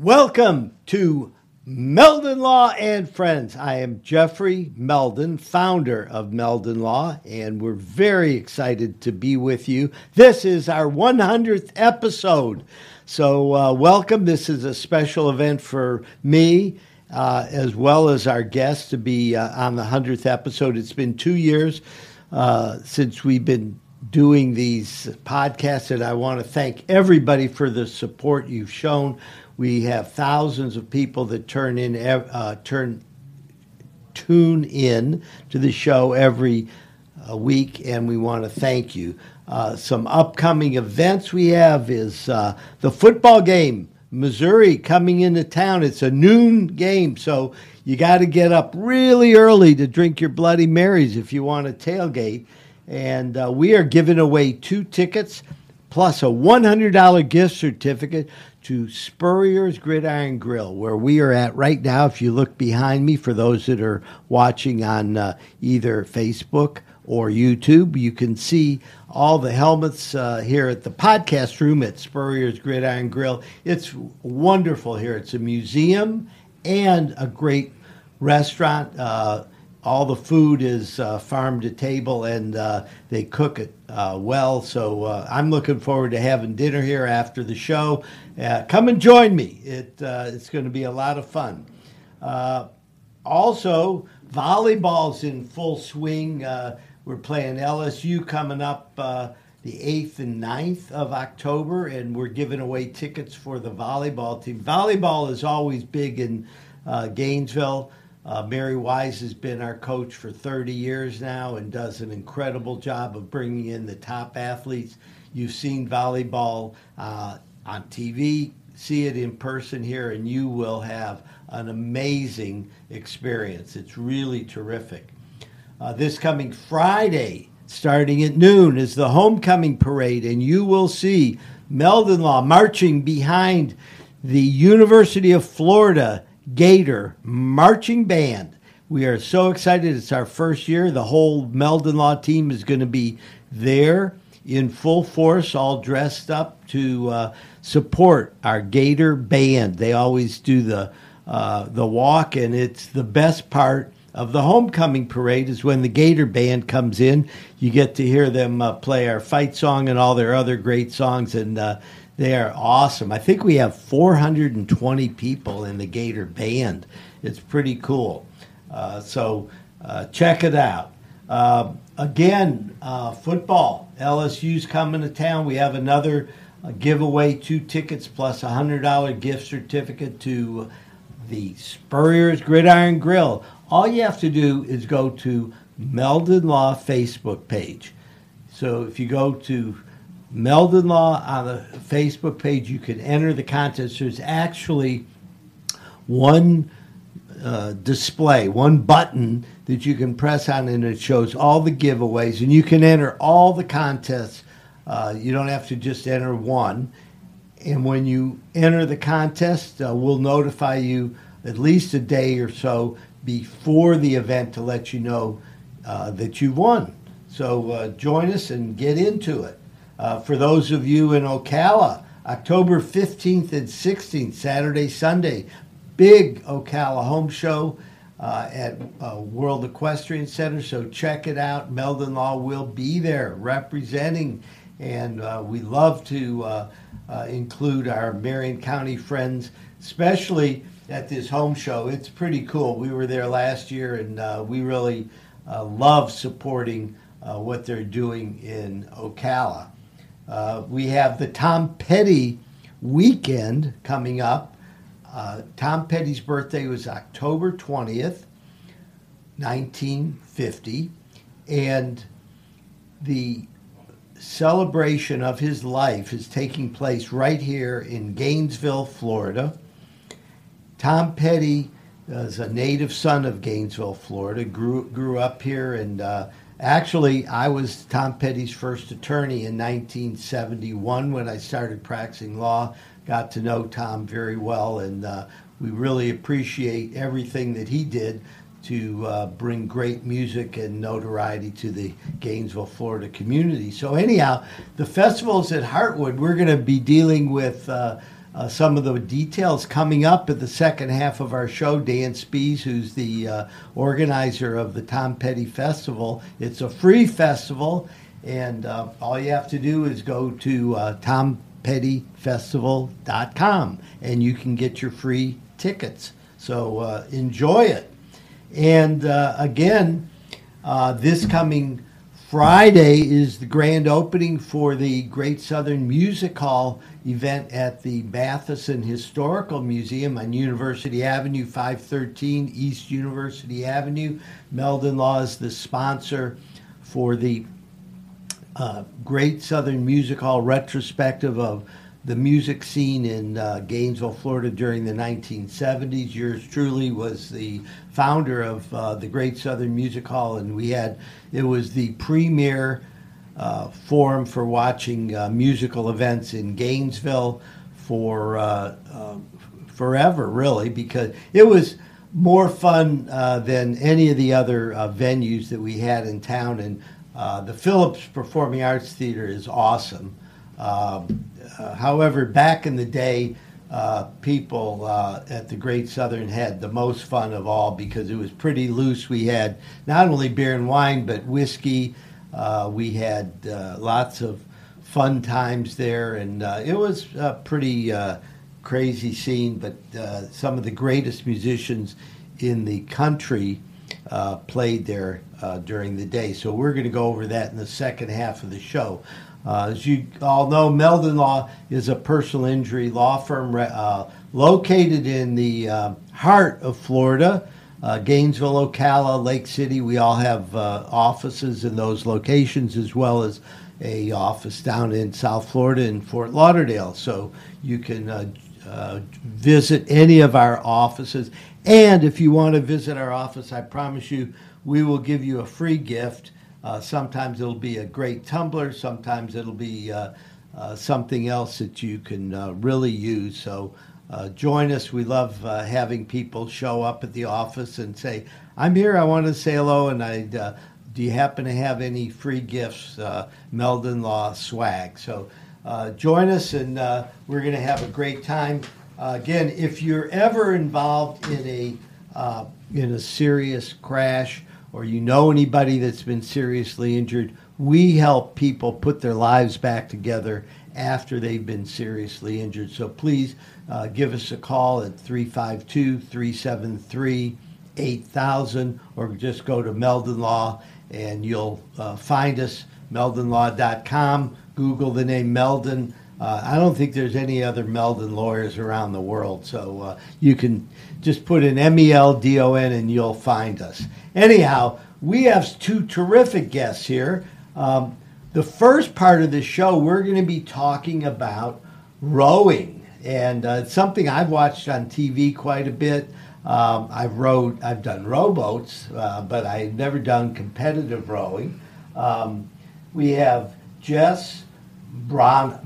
Welcome to Meldon Law and Friends. I am Jeffrey Meldon, founder of Meldon Law, and we're very excited to be with you. This is our 100th episode. So, uh, welcome. This is a special event for me. Uh, as well as our guests to be uh, on the 100th episode. It's been two years uh, since we've been doing these podcasts, and I want to thank everybody for the support you've shown. We have thousands of people that turn in, uh, turn, tune in to the show every uh, week, and we want to thank you. Uh, some upcoming events we have is uh, the football game, Missouri coming into town. It's a noon game, so you got to get up really early to drink your Bloody Marys if you want to tailgate. And uh, we are giving away two tickets plus a $100 gift certificate to Spurrier's Gridiron Grill, where we are at right now. If you look behind me, for those that are watching on uh, either Facebook or YouTube, you can see all the helmets uh, here at the podcast room at Spurrier's Gridiron Grill. It's wonderful here. It's a museum and a great restaurant. Uh, all the food is uh, farm to table and uh, they cook it uh, well. So uh, I'm looking forward to having dinner here after the show. Uh, come and join me. It, uh, it's going to be a lot of fun. also, volleyball's in full swing. we're playing LSU coming up the 8th and 9th of October, and we're giving away tickets for the volleyball team. Volleyball is always big in Gainesville. Uh, Mary Wise has been our coach for 30 years now and does an incredible job of bringing in the top athletes. You've seen volleyball uh, on TV, see it in person here, and you will have an amazing experience. It's really terrific. Uh, this coming Friday, starting at noon, is the homecoming parade, and you will see Meldon Law marching behind the University of Florida Gator Marching Band. We are so excited. It's our first year. The whole Meldon Law team is going to be there in full force, all dressed up to uh, support our Gator Band. They always do the uh, the walk, and it's the best part of the homecoming parade is when the Gator Band comes in. You get to hear them uh, play our fight song and all their other great songs, and uh, they are awesome. I think we have 420 people in the Gator Band. It's pretty cool. Uh, so uh, check it out. Uh, again, uh, football. LSU's coming to town. We have another uh, giveaway two tickets plus a $100 gift certificate to the Spurrier's Gridiron Grill. All you have to do is go to Meldon Law Facebook page. So if you go to Meldon Law on the Facebook page. You can enter the contest. There's actually one uh, display, one button that you can press on, and it shows all the giveaways, and you can enter all the contests. Uh, you don't have to just enter one. And when you enter the contest, uh, we'll notify you at least a day or so before the event to let you know uh, that you won. So uh, join us and get into it. Uh, for those of you in Ocala, October 15th and 16th, Saturday, Sunday, big Ocala home show uh, at uh, World Equestrian Center. So check it out. Meldon Law will be there representing, and uh, we love to uh, include our Marion County friends, especially at this home show. It's pretty cool. We were there last year, and we really love supporting what they're doing in Ocala. Uh, we have the Tom Petty weekend coming up. Uh, Tom Petty's birthday was October 20th, 1950, and the celebration of his life is taking place right here in Gainesville, Florida. Tom Petty is a native son of Gainesville, Florida, grew, grew up here and uh, Actually, I was Tom Petty's first attorney in 1971 when I started practicing law. Got to know Tom very well, and uh, we really appreciate everything that he did to uh, bring great music and notoriety to the Gainesville, Florida community. So, anyhow, the festival's at Heartwood. We're going to be dealing with uh, uh, some of the details coming up at the second half of our show. Dan Spiess, who's the uh, organizer of the Tom Petty Festival, it's a free festival, and uh, all you have to do is go to uh, tompettyfestival.com and you can get your free tickets. So uh, enjoy it. And uh, again, this coming Friday is the grand opening for the Great Southern Music Hall event at the Matheson Historical Museum on University Avenue, 513 East University Avenue. Meldon Law is the sponsor for the uh, Great Southern Music Hall retrospective of the music scene in uh, Gainesville, Florida during the 1970s. Yours truly was the founder of uh, the Great Southern Music Hall, and we had it was the premier uh, forum for watching uh, musical events in Gainesville for uh, uh, forever, really, because it was more fun than any of the other venues that we had in town. And the Phillips Performing Arts Theater is awesome. Um, uh, however, back in the day, uh, people uh, at the Great Southern had the most fun of all because it was pretty loose. We had not only beer and wine, but whiskey. Uh, we had uh, lots of fun times there, and uh, it was a pretty crazy scene. But some of the greatest musicians in the country played there during the day. So we're going to go over that in the second half of the show. Uh, as you all know, Meldon Law is a personal injury law firm uh, located in the uh, heart of Florida. Uh, Gainesville, Ocala, Lake City, we all have uh, offices in those locations as well as a office down in South Florida in Fort Lauderdale. So you can uh, visit any of our offices. And if you want to visit our office, I promise you we will give you a free gift uh, sometimes it'll be a great tumbler. Sometimes it'll be uh, uh, something else that you can uh, really use. So uh, join us. We love uh, having people show up at the office and say, "I'm here. I want to say hello." And I, do you happen to have any free gifts? Meldon Law swag. So join us, and we're going to have a great time. again, if you're ever involved in a in a serious crash or you know anybody that's been seriously injured, we help people put their lives back together after they've been seriously injured. So please uh, give us a call at 352 373 8000 or just go to Meldon Law and you'll uh, find us, meldonlaw.com. Google the name Meldon. Uh, I don't think there's any other Meldon lawyers around the world, so uh, you can just put in M E L D O N and you'll find us. Anyhow, we have two terrific guests here. Um, the first part of the show, we're going to be talking about rowing, and uh, it's something I've watched on TV quite a bit. Um, I've rowed, I've done rowboats, uh, but I've never done competitive rowing. Um, we have Jess Bron-.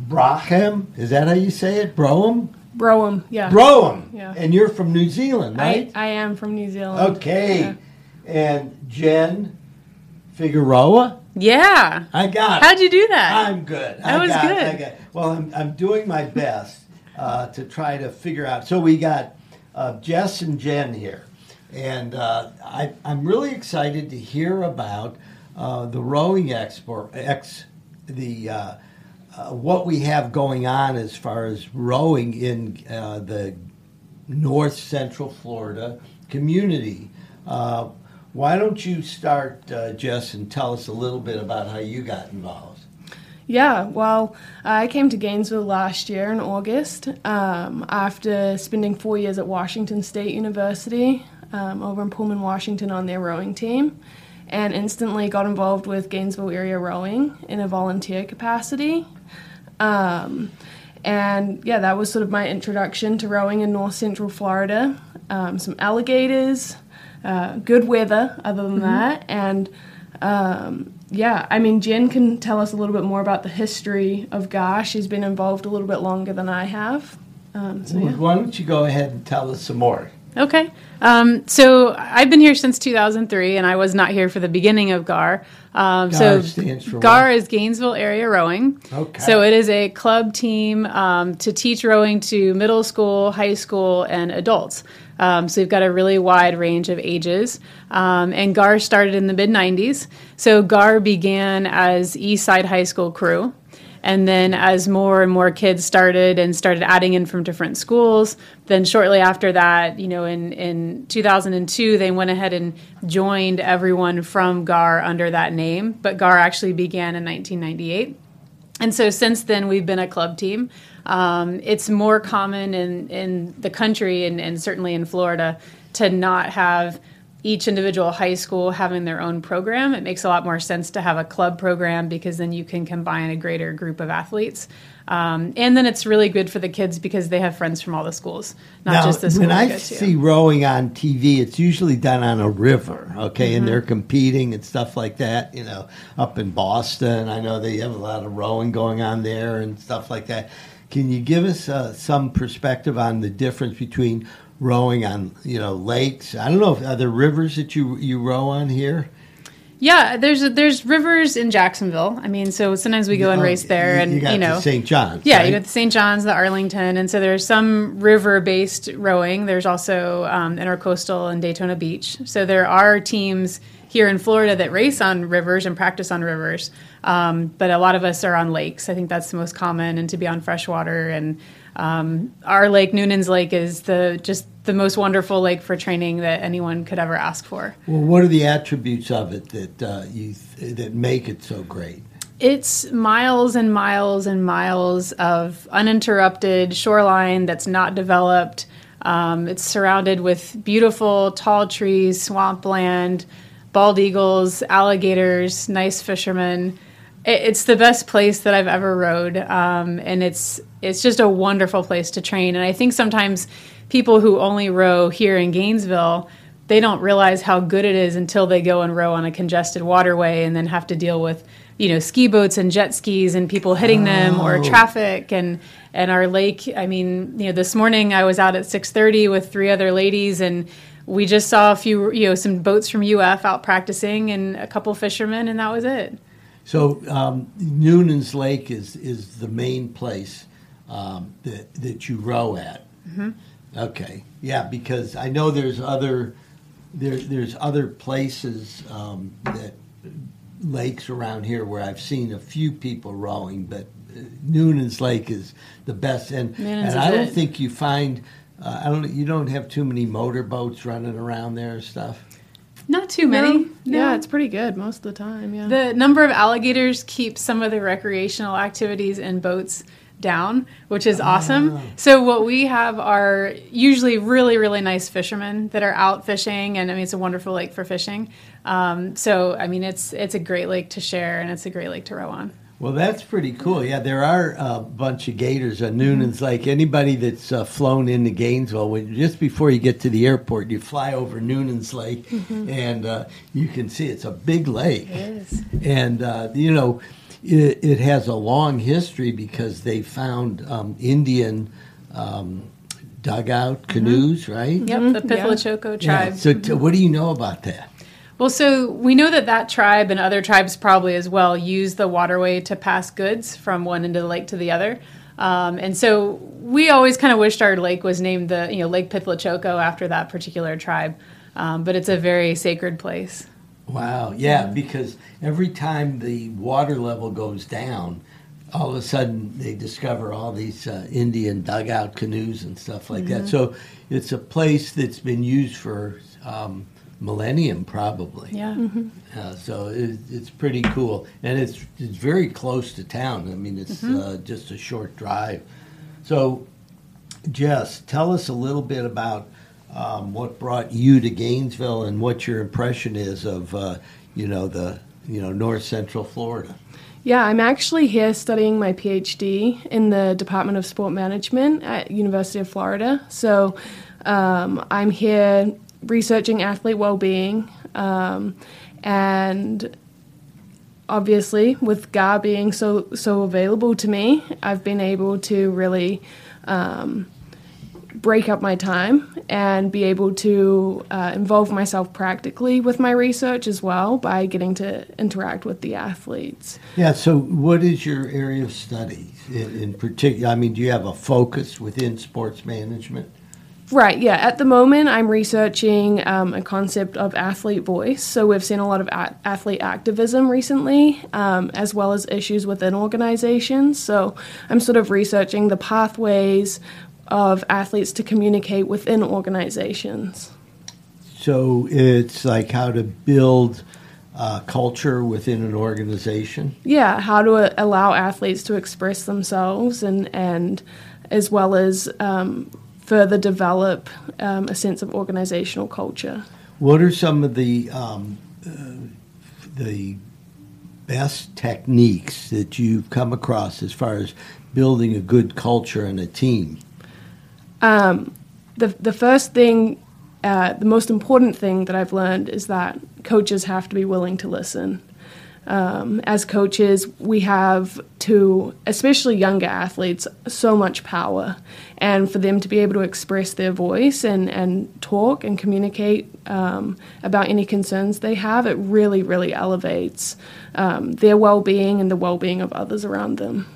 Is that how you say it? Broham? Brougham, yeah. Brougham. Yeah. And you're from New Zealand, right? I, I am from New Zealand. okay. Yeah. And Jen Figueroa? Yeah. I got it. How'd you do that? I'm good. That I was got good. I got. Well, I'm, I'm doing my best uh, to try to figure out. So we got uh, Jess and Jen here. And uh, I, I'm really excited to hear about uh, the rowing expo, ex, the uh, what we have going on as far as rowing in uh, the North Central Florida community. Uh, why don't you start, uh, Jess, and tell us a little bit about how you got involved? Yeah, well, I came to Gainesville last year in August um, after spending four years at Washington State University um, over in Pullman, Washington on their rowing team, and instantly got involved with Gainesville area rowing in a volunteer capacity. Um, and yeah, that was sort of my introduction to rowing in North Central Florida. Um, some alligators, uh, good weather, other than that, and um, yeah, I mean, Jen can tell us a little bit more about the history of GAR. She's been involved a little bit longer than I have. Um, so yeah. Why don't you go ahead and tell us some more? Okay. Um, so I've been here since 2003, and I was not here for the beginning of GAR. Um, GAR so GAR what? is Gainesville Area Rowing. Okay. So it is a club team um, to teach rowing to middle school, high school, and adults. Um, so we've got a really wide range of ages. Um, and GAR started in the mid 90s. So GAR began as Eastside High School crew. And then, as more and more kids started and started adding in from different schools, then shortly after that, you know, in, in 2002, they went ahead and joined everyone from GAR under that name. But GAR actually began in 1998. And so since then, we've been a club team. Um, it's more common in, in the country and, and certainly in Florida to not have each individual high school having their own program. It makes a lot more sense to have a club program because then you can combine a greater group of athletes. Um, and then it's really good for the kids because they have friends from all the schools, not now, just the school when I see rowing on TV, it's usually done on a river, okay, Mm-hmm. and they're competing and stuff like that. You know, up in Boston, I know they have a lot of rowing going on there and stuff like that. Can you give us uh, some perspective on the difference between rowing on, you know, lakes? I don't know if are there rivers that you you row on here. Yeah, there's there's rivers in Jacksonville. I mean, so sometimes we go and Oh, race there, and you, you, know, St. John's. Yeah, right? you got the St. John's, the Arlington, and so there's some river-based rowing. There's also um, Intercoastal and Daytona Beach. So there are teams here in Florida that race on rivers and practice on rivers, um, but a lot of us are on lakes. I think that's the most common, and to be on freshwater. And um, our lake, Newnan's Lake, is the just the most wonderful lake for training that anyone could ever ask for. Well, what are the attributes of it that uh, you th- that make it so great? It's miles and miles and miles of uninterrupted shoreline that's not developed. Um, it's surrounded with beautiful tall trees, swampland, bald eagles, alligators, nice fishermen. It, it's the best place that I've ever rode, um, and it's it's just a wonderful place to train. And I think sometimes people who only row here in Gainesville they don't realize how good it is until they go and row on a congested waterway and then have to deal with you know ski boats and jet skis and people hitting them or Oh. traffic and and our lake i mean you know this morning i was out at 6.30 with three other ladies and we just saw a few you know some boats from uf out practicing and a couple fishermen and that was it So um, Newnan's Lake is is the main place um, that that you row at. Mm-hmm. Okay, yeah, because I know there's other there there's other places um, that lakes around here where I've seen a few people rowing, but uh, Newnan's Lake is the best, and Newnan's and I don't it. think you find. Uh, I don't. You don't have too many motorboats running around there and stuff. Not too many Yeah, it's pretty good most of the time. Yeah. The number of alligators keeps some of the recreational activities and boats down, which is awesome. So what we have are usually really, really nice fishermen that are out fishing, and I mean it's a wonderful lake for fishing. Um, so I mean it's it's a great lake to share, and it's a great lake to row on. Well, that's pretty cool. Yeah, there are a bunch of gators on Newnan's Lake. Anybody that's uh, flown into Gainesville, when, just before you get to the airport, you fly over Newnan's Lake, and uh, you can see it's a big lake. is. And uh, you know, it, it has a long history because they found um, Indian um, dugout canoes, right? Yep, the yeah. Pithlachocco Yeah. tribe. So, t- what do you know about that? Well, so we know that that tribe and other tribes probably as well use the waterway to pass goods from one end of the lake to the other. Um, and so we always kind of wished our lake was named the you know Lake Pithlachocco after that particular tribe, um, but it's a very sacred place. Wow, yeah, because every time the water level goes down, all of a sudden they discover all these uh, Indian dugout canoes and stuff like that. So it's a place that's been used for um, millennium, probably. Yeah. Uh, so it, it's pretty cool, and it's it's very close to town. I mean, it's uh, just a short drive. So, Jess, tell us a little bit about um, what brought you to Gainesville and what your impression is of uh, you know the you know North Central Florida. Yeah, I'm actually here studying my PhD in the Department of Sport Management at University of Florida. So um, I'm here researching athlete well-being, um, and obviously with GAR being so so available to me, I've been able to really um, break up my time and be able to uh, involve myself practically with my research as well by getting to interact with the athletes. Yeah, so what is your area of study in, in particular? I mean, do you have a focus within sports management? Right, yeah. At the moment, I'm researching um, a concept of athlete voice. So, we've seen a lot of a- athlete activism recently, um, as well as issues within organizations. So, I'm sort of researching the pathways of athletes to communicate within organizations. So, it's like how to build uh, culture within an organization? Yeah, how to uh, allow athletes to express themselves and, and as well as um, further develop um, a sense of organizational culture. What are some of the um, uh, the best techniques that you've come across as far as building a good culture in a team? Um, the the first thing, uh, the most important thing that I've learned is that coaches have to be willing to listen. Um, as coaches, we have to, especially younger athletes, so much power. And for them to be able to express their voice and, and talk and communicate um, about any concerns they have, it really, really elevates um, their well being and the well being of others around them.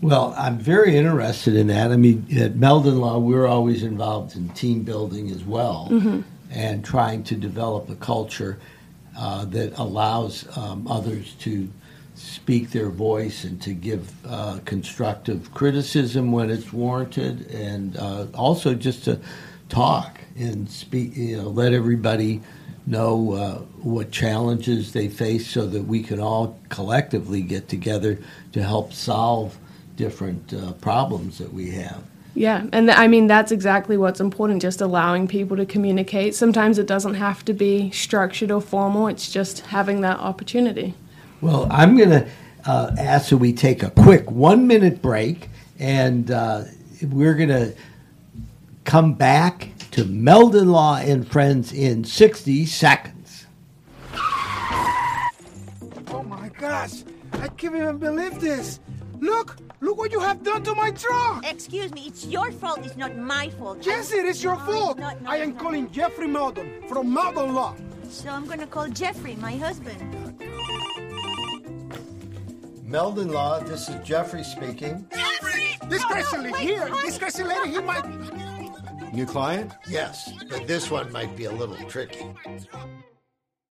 Well, I'm very interested in that. I mean, at Meldon Law, we're always involved in team building as well mm-hmm. and trying to develop a culture uh, that allows um, others to speak their voice and to give uh, constructive criticism when it's warranted, and uh, also just to talk and speak. You know, let everybody know uh, what challenges they face, so that we can all collectively get together to help solve different uh, problems that we have. Yeah, and th- I mean that's exactly what's important just allowing people to communicate. Sometimes it doesn't have to be structured or formal, it's just having that opportunity. Well, I'm going to uh, ask that we take a quick one minute break and uh, we're going to come back to Meldon Law and Friends in 60 seconds. Oh my gosh, I can't even believe this. Look, look what you have done to my truck. Excuse me, it's your fault. It's not my fault. Yes, it is your no, fault. Not, no, I am calling Jeffrey Meldon from Meldon Law. So I'm going to call Jeffrey, my husband. Meldon Law, this is Jeffrey speaking. Jeffrey! This no, crazy no, here, this crazy lady, he might. New client? Yes, but this one might be a little tricky.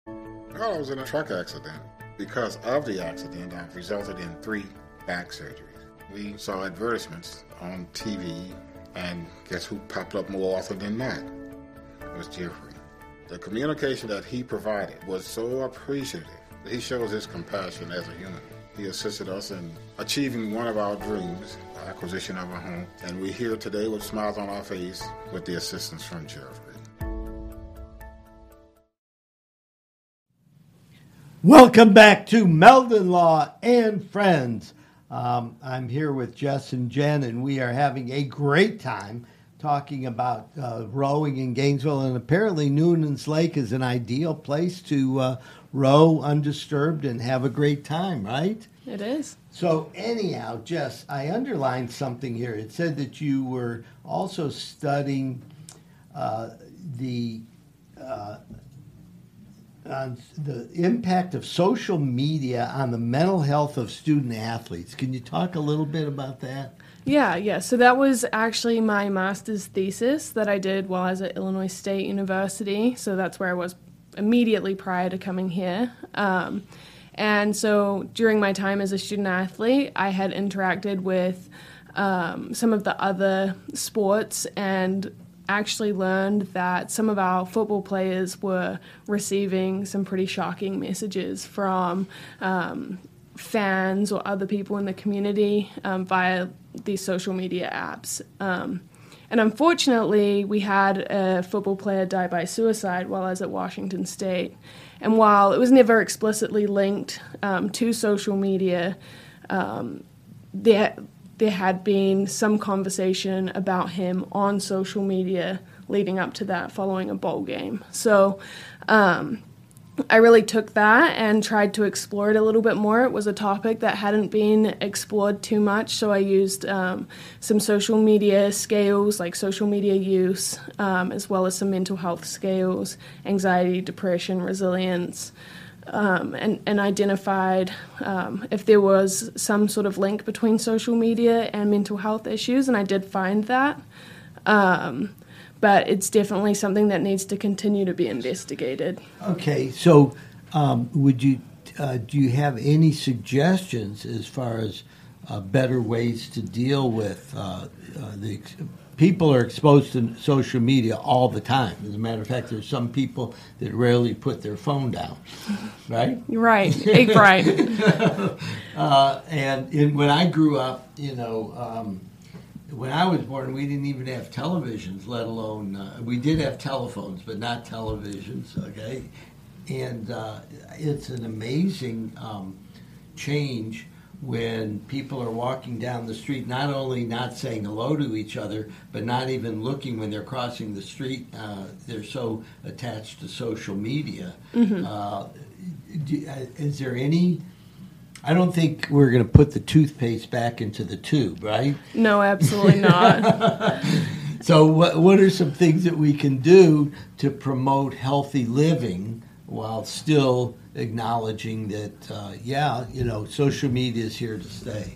I was in a truck accident. Because of the accident, I've resulted in three back surgery. We saw advertisements on TV, and guess who popped up more often than not? It was Jeffrey. The communication that he provided was so appreciative. He shows his compassion as a human. He assisted us in achieving one of our dreams, acquisition of a home, and we're here today with smiles on our face with the assistance from Jeffrey. Welcome back to Meldon Law and Friends. Um, I'm here with Jess and Jen, and we are having a great time talking about uh, rowing in Gainesville. And apparently, Newnan's Lake is an ideal place to uh, row undisturbed and have a great time, right? It is. So, anyhow, Jess, I underlined something here. It said that you were also studying uh, the uh, on the impact of social media on the mental health of student athletes. Can you talk a little bit about that? Yeah, yeah. So that was actually my master's thesis that I did while I was at Illinois State University. So that's where I was immediately prior to coming here. Um, and so during my time as a student athlete, I had interacted with um, some of the other sports and actually learned that some of our football players were receiving some pretty shocking messages from um, fans or other people in the community um, via these social media apps. Um, and unfortunately, we had a football player die by suicide while I was at Washington State. And while it was never explicitly linked um, to social media, um, there had been some conversation about him on social media leading up to that following a bowl game. So um, I really took that and tried to explore it a little bit more. It was a topic that hadn't been explored too much, so I used um, some social media scales like social media use, um, as well as some mental health scales, anxiety, depression, resilience. Um, and, and identified um, if there was some sort of link between social media and mental health issues, and I did find that. Um, but it's definitely something that needs to continue to be investigated. Okay, so um, would you uh, do you have any suggestions as far as uh, better ways to deal with uh, uh the people are exposed to social media all the time. As a matter of fact, there's some people that rarely put their phone down, right? Right, right. Uh, and in, when I grew up, you know. Um, when I was born, we didn't even have televisions, let alone uh, we did have telephones, but not televisions. Okay, and uh, it's an amazing um, change when people are walking down the street, not only not saying hello to each other, but not even looking when they're crossing the street. Uh, they're so attached to social media. Mm-hmm. Uh, do, uh, is there any I don't think we're going to put the toothpaste back into the tube, right? No, absolutely not. so, what, what are some things that we can do to promote healthy living while still acknowledging that, uh, yeah, you know, social media is here to stay?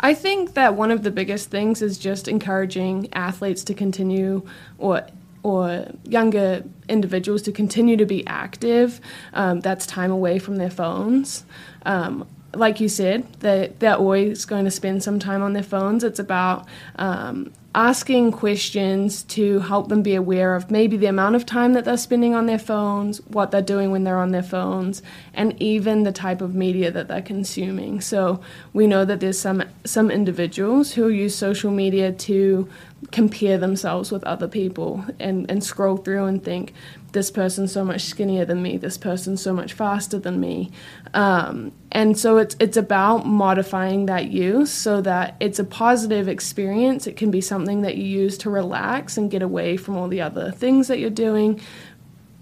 I think that one of the biggest things is just encouraging athletes to continue or or younger individuals to continue to be active. Um, that's time away from their phones. Um, like you said, they, they're always going to spend some time on their phones. It's about um, asking questions to help them be aware of maybe the amount of time that they're spending on their phones, what they're doing when they're on their phones, and even the type of media that they're consuming. So we know that there's some some individuals who use social media to compare themselves with other people and, and scroll through and think this person's so much skinnier than me, this person's so much faster than me. Um, and so it's it's about modifying that use so that it's a positive experience. It can be something that you use to relax and get away from all the other things that you're doing,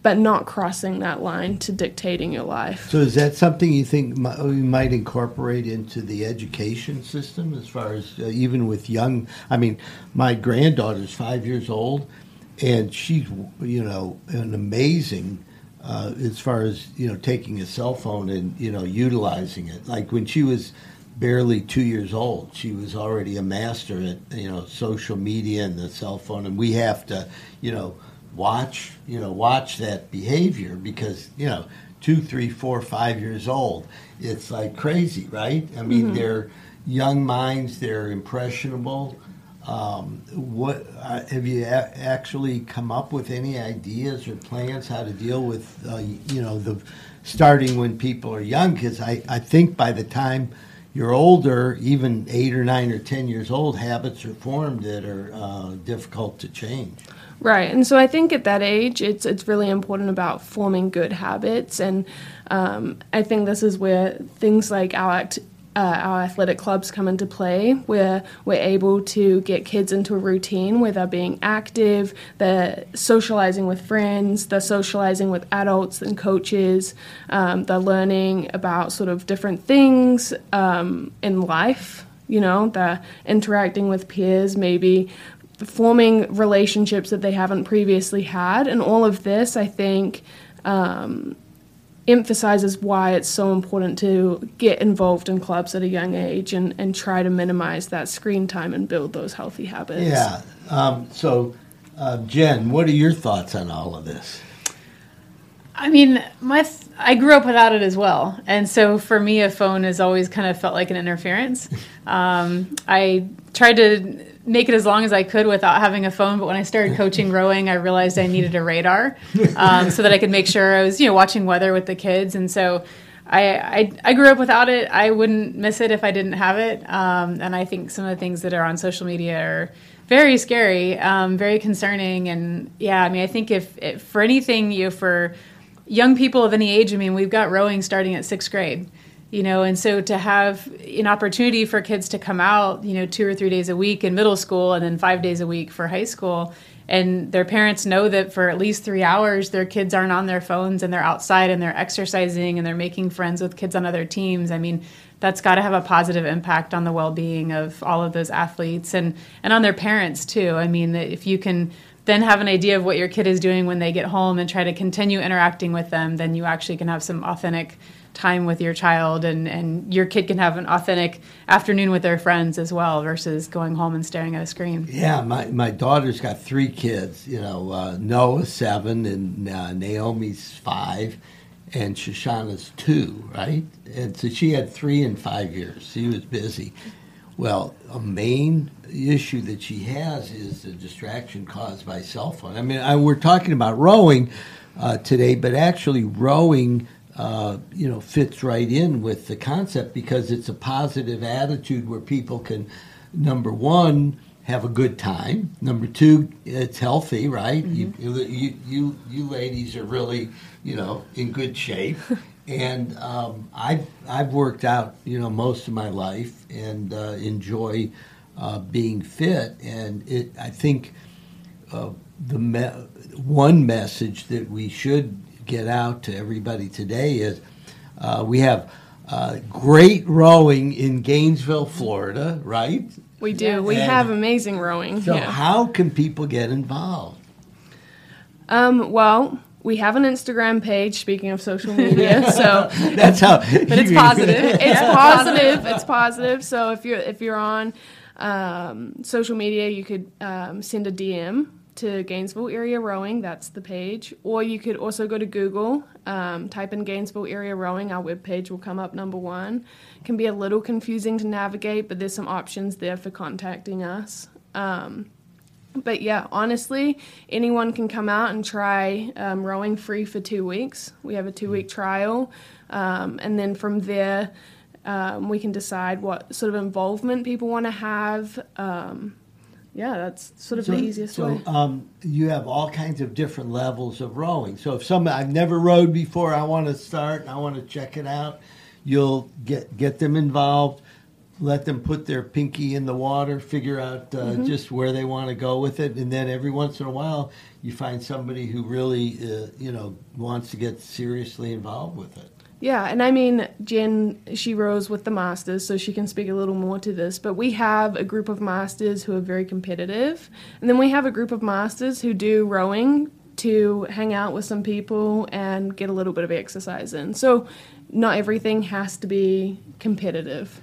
but not crossing that line to dictating your life. So is that something you think we might incorporate into the education system as far as uh, even with young I mean my granddaughter's 5 years old and she's you know an amazing uh, as far as you know taking a cell phone and you know utilizing it. Like when she was barely two years old, she was already a master at you know social media and the cell phone, and we have to you know watch you know watch that behavior because you know two, three, four, five years old, it's like crazy, right? I mean, mm-hmm. they're young minds, they're impressionable. Um, what uh, have you a- actually come up with any ideas or plans how to deal with uh, you know the starting when people are young? Because I, I think by the time you're older, even eight or nine or ten years old, habits are formed that are uh, difficult to change. Right, and so I think at that age, it's it's really important about forming good habits, and um, I think this is where things like our act- uh, our athletic clubs come into play, where we're able to get kids into a routine where they're being active, they're socializing with friends, they're socializing with adults and coaches, um, they're learning about sort of different things um, in life. You know, they're interacting with peers, maybe forming relationships that they haven't previously had, and all of this, I think. Um, emphasizes why it's so important to get involved in clubs at a young age and, and try to minimize that screen time and build those healthy habits. Yeah. Um, so, uh, Jen, what are your thoughts on all of this? I mean, my th- I grew up without it as well, and so for me, a phone has always kind of felt like an interference. Um, I tried to make it as long as I could without having a phone. But when I started coaching rowing, I realized I needed a radar um, so that I could make sure I was, you know, watching weather with the kids. And so I, I, I, grew up without it. I wouldn't miss it if I didn't have it. Um, and I think some of the things that are on social media are very scary, um, very concerning. And yeah, I mean, I think if, if for anything, you know, for young people of any age, I mean, we've got rowing starting at sixth grade you know and so to have an opportunity for kids to come out you know two or three days a week in middle school and then five days a week for high school and their parents know that for at least three hours their kids aren't on their phones and they're outside and they're exercising and they're making friends with kids on other teams. I mean, that's got to have a positive impact on the well-being of all of those athletes and and on their parents too. I mean, that if you can then have an idea of what your kid is doing when they get home and try to continue interacting with them, then you actually can have some authentic time with your child and, and your kid can have an authentic afternoon with their friends as well versus going home and staring at a screen. Yeah, my, my daughter's got three kids. You know, uh, Noah's seven and uh, Naomi's five, and Shoshana's two, right? And so she had three in five years. She was busy. Well, a main issue that she has is the distraction caused by cell phone. I mean, I, we're talking about rowing uh, today, but actually rowing uh, you know, fits right in with the concept because it's a positive attitude where people can, number one, have a good time. Number two, it's healthy, right? Mm-hmm. You, you, you, you ladies are really, you know, in good shape. and um, I've, I've worked out, you know, most of my life and uh, enjoy uh, being fit. And it, I think uh, the me- one message that we should get out to everybody today is uh, we have uh, great rowing in Gainesville, Florida, right? We do. We and have amazing rowing. So, yeah. how can people get involved? Um, well, we have an Instagram page. Speaking of social media, so that's how. but it's positive. It's positive. It's positive. So if you're if you're on um, social media, you could um, send a DM to Gainesville Area Rowing, that's the page. Or you could also go to Google, um, type in Gainesville Area Rowing, our webpage will come up number one. Can be a little confusing to navigate, but there's some options there for contacting us. Um, but yeah, honestly, anyone can come out and try um, rowing free for two weeks. We have a two week trial, um, and then from there, um, we can decide what sort of involvement people want to have. Um, yeah, that's sort of so, the easiest so, way. Um, you have all kinds of different levels of rowing. So if some I've never rowed before, I want to start and I want to check it out. You'll get get them involved, let them put their pinky in the water, figure out uh, mm-hmm. just where they want to go with it, and then every once in a while you find somebody who really uh, you know wants to get seriously involved with it. Yeah, and I mean, Jen, she rows with the masters, so she can speak a little more to this. But we have a group of masters who are very competitive, and then we have a group of masters who do rowing to hang out with some people and get a little bit of exercise in. So, not everything has to be competitive.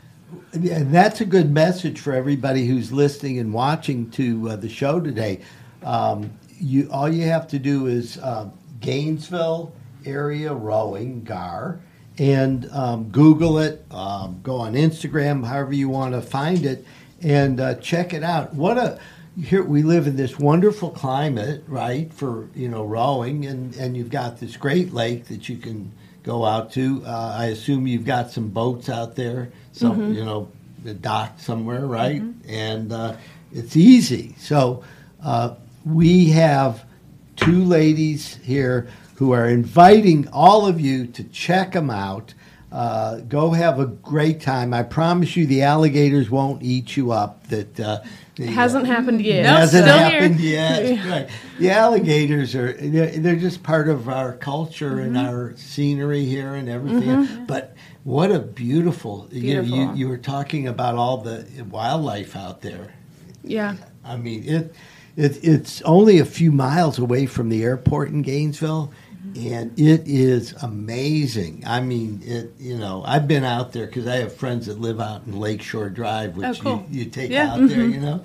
And that's a good message for everybody who's listening and watching to uh, the show today. Um, you all you have to do is uh, Gainesville area rowing gar and um, Google it, um, go on Instagram, however you want to find it, and uh, check it out. What a here we live in this wonderful climate, right? For you know rowing, and and you've got this great lake that you can go out to. Uh, I assume you've got some boats out there, some mm-hmm. you know, the dock somewhere, right? Mm-hmm. And uh, it's easy. So uh, we have two ladies here who are inviting all of you to check them out. Uh, go have a great time. I promise you, the alligators won't eat you up. That uh, it hasn't uh, happened yet. Hasn't Still happened here. yet. right. The alligators are they're, just part of our culture mm-hmm. and our scenery here and everything. Mm-hmm. But what a beautiful, beautiful. You, you, you were talking about all the wildlife out there. Yeah. I mean it. It, it's only a few miles away from the airport in Gainesville, and it is amazing. I mean, it. You know, I've been out there because I have friends that live out in Lakeshore Drive, which oh, cool. you, you, take yeah. out mm-hmm. there. You know,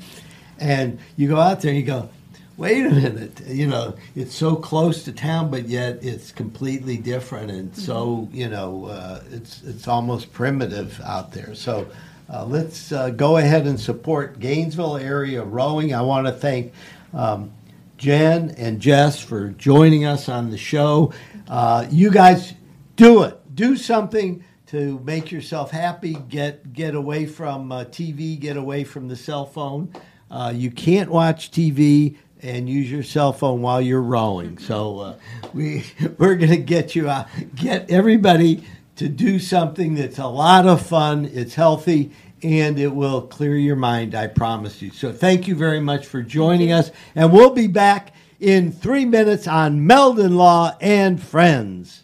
and you go out there and you go, wait a minute. You know, it's so close to town, but yet it's completely different, and mm-hmm. so you know, uh, it's it's almost primitive out there. So. Uh, let's uh, go ahead and support Gainesville area rowing. I want to thank um, Jen and Jess for joining us on the show. Uh, you guys do it. Do something to make yourself happy. Get get away from uh, TV. Get away from the cell phone. Uh, you can't watch TV and use your cell phone while you're rowing. So uh, we we're gonna get you out. Get everybody to do something that's a lot of fun, it's healthy, and it will clear your mind, I promise you. So thank you very much for joining us, and we'll be back in three minutes on Meldon Law and Friends.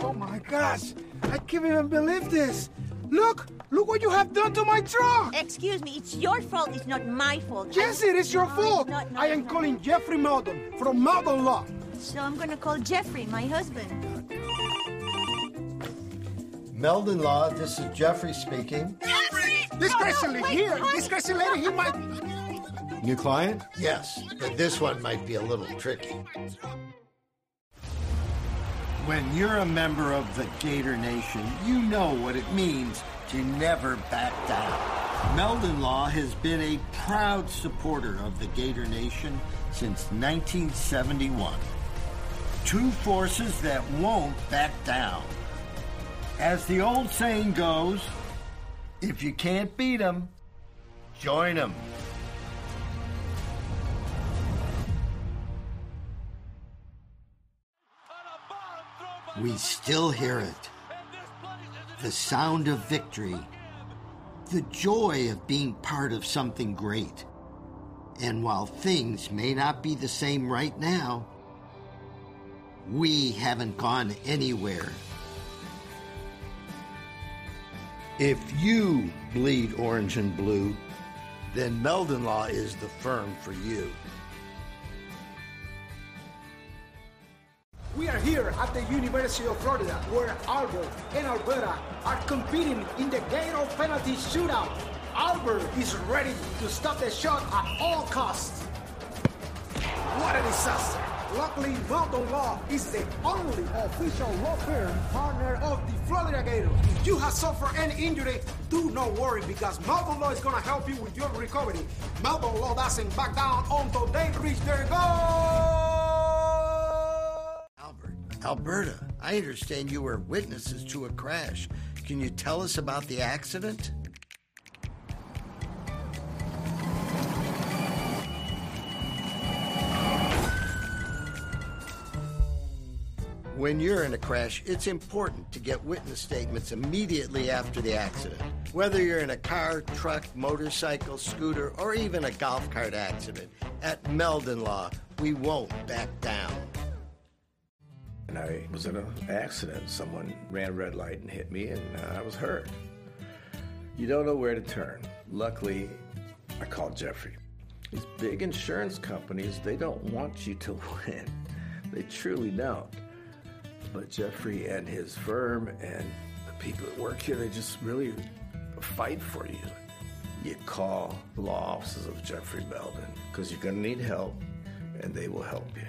Oh my gosh, I can't even believe this. Look, look what you have done to my truck. Excuse me, it's your fault, it's not my fault. Yes, it is your No, fault. it's not, no, I am not. calling Jeffrey Meldon from Meldon Law. So I'm gonna call Jeffrey, my husband. Meldon Law, this is Jeffrey speaking. Jeffrey! This oh, crazy no, lady wait, here, honey. this crazy lady, he might. New client? Yes, but this one might be a little tricky. When you're a member of the Gator Nation, you know what it means to never back down. Meldon Law has been a proud supporter of the Gator Nation since 1971. Two forces that won't back down. As the old saying goes, if you can't beat 'em, join 'em. We still hear it. The sound of victory. The joy of being part of something great. And while things may not be the same right now, we haven't gone anywhere. If you bleed orange and blue, then Meldon Law is the firm for you. We are here at the University of Florida, where Albert and Alberta are competing in the Gator penalty shootout. Albert is ready to stop the shot at all costs. What a disaster! Luckily, Meldon Law is the only official law firm partner of the Florida Gators. If you have suffered any injury, do not worry because Meldon Law is going to help you with your recovery. Meldon Law doesn't back down until they reach their goal. Albert, Alberta, I understand you were witnesses to a crash. Can you tell us about the accident? When you're in a crash, it's important to get witness statements immediately after the accident. Whether you're in a car, truck, motorcycle, scooter, or even a golf cart accident, at Meldon Law, we won't back down. And I was in an accident. Someone ran a red light and hit me, and uh, I was hurt. You don't know where to turn. Luckily, I called Jeffrey. These big insurance companies, they don't want you to win. They truly don't. But Jeffrey and his firm and the people that work here, they just really fight for you. You call the law offices of Jeffrey Meldon because you're going to need help, and they will help you.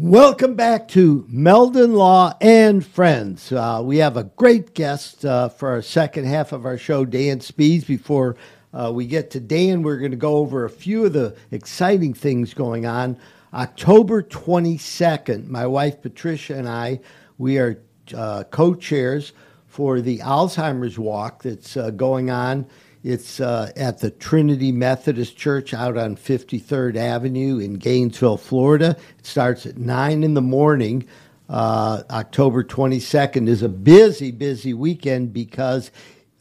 Welcome back to Meldon Law and Friends. Uh, we have a great guest uh, for our second half of our show, Dan Spiess. Before uh, we get to Dan, we're going to go over a few of the exciting things going on. October 22nd, my wife Patricia and I, we are uh, co chairs for the Alzheimer's Walk that's uh, going on. It's uh, at the Trinity Methodist Church out on 53rd Avenue in Gainesville, Florida. It starts at 9 in the morning. Uh, October 22nd is a busy, busy weekend because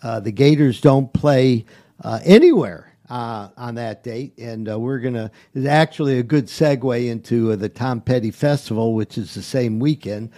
uh, the Gators don't play uh, anywhere uh, on that date. And uh, we're going to, it's actually a good segue into uh, the Tom Petty Festival, which is the same weekend.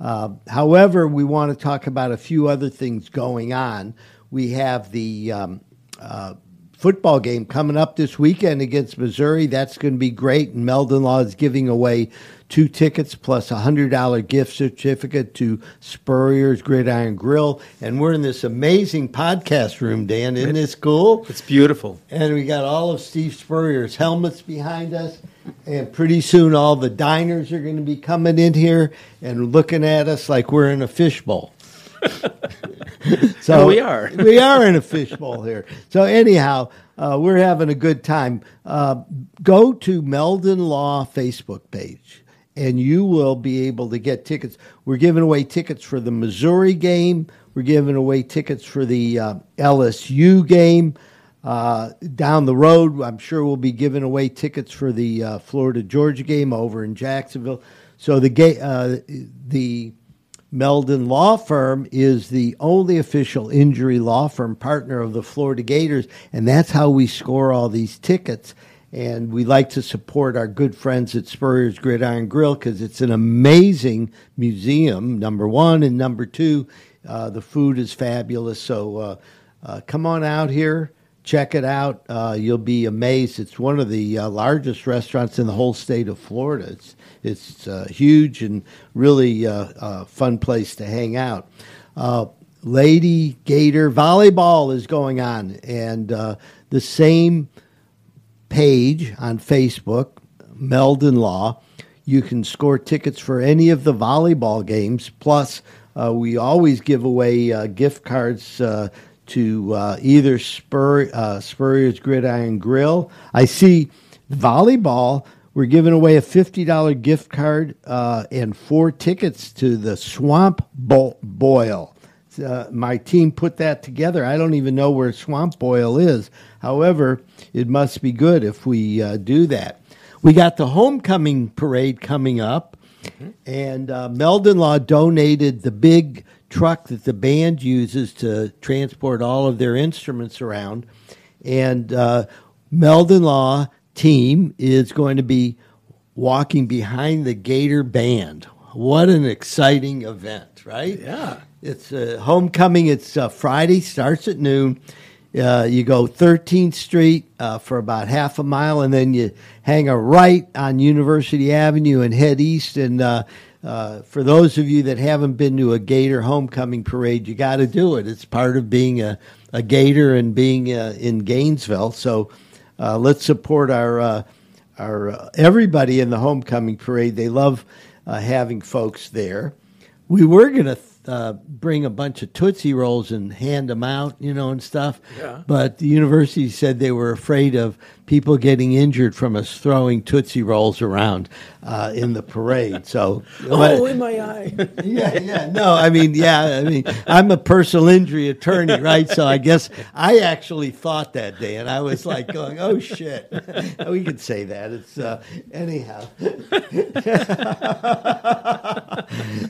Uh, however, we want to talk about a few other things going on. We have the um, uh, football game coming up this weekend against Missouri. That's going to be great. And Meldon Law is giving away two tickets plus a hundred dollar gift certificate to Spurrier's Gridiron Grill. And we're in this amazing podcast room, Dan. Isn't this cool? It's beautiful. And we got all of Steve Spurrier's helmets behind us. And pretty soon, all the diners are going to be coming in here and looking at us like we're in a fishbowl. so we are. we are in a fishbowl here. So anyhow, uh, we're having a good time. Uh, go to Meldon Law Facebook page, and you will be able to get tickets. We're giving away tickets for the Missouri game. We're giving away tickets for the uh, LSU game. Uh, down the road, I'm sure we'll be giving away tickets for the uh, Florida Georgia game over in Jacksonville. So the ga- uh, the Meldon Law Firm is the only official injury law firm partner of the Florida Gators, and that's how we score all these tickets. And we like to support our good friends at Spurrier's Gridiron Grill because it's an amazing museum, number one. And number two, uh, the food is fabulous. So uh, uh, come on out here, check it out. Uh, you'll be amazed. It's one of the uh, largest restaurants in the whole state of Florida. It's, it's uh, huge and really uh, fun place to hang out. Lady Gator volleyball is going on, and the same page on Facebook, Meldon Law. You can score tickets for any of the volleyball games. Plus, uh, we always give away uh, gift cards uh, to uh, either Spur, uh, Spurrier's Gridiron Grill. I see volleyball. We're giving away a $50 gift card uh, and four tickets to the Swamp Bo- Boil. Uh, my team put that together. I don't even know where Swamp Boil is. However, it must be good if we uh, do that. We got the homecoming parade coming up, and uh, Meldon Law donated the big truck that the band uses to transport all of their instruments around. And uh, Meldon Law team is going to be walking behind the Gator Band. What an exciting event, right? Yeah. It's uh, homecoming. It's uh, Friday, starts at noon. Uh, you go 13th Street uh, for about half a mile, and then you hang a right on University Avenue and head east. And uh, for those of you that haven't been to a Gator homecoming parade, you got to do it. It's part of being a, a Gator and being in Gainesville. So let's support our our everybody in the homecoming parade. They love having folks there. We were going to uh, bring a bunch of Tootsie Rolls and hand them out, you know, and stuff. Yeah. But the university said they were afraid of people getting injured from us throwing Tootsie Rolls around uh, in the parade. So, Oh, in my eye. yeah, yeah. No, I mean, yeah, I mean, I'm a personal injury attorney, right? So I guess I actually thought that day, and I was like going, "Oh shit," we could say that. It's uh, anyhow.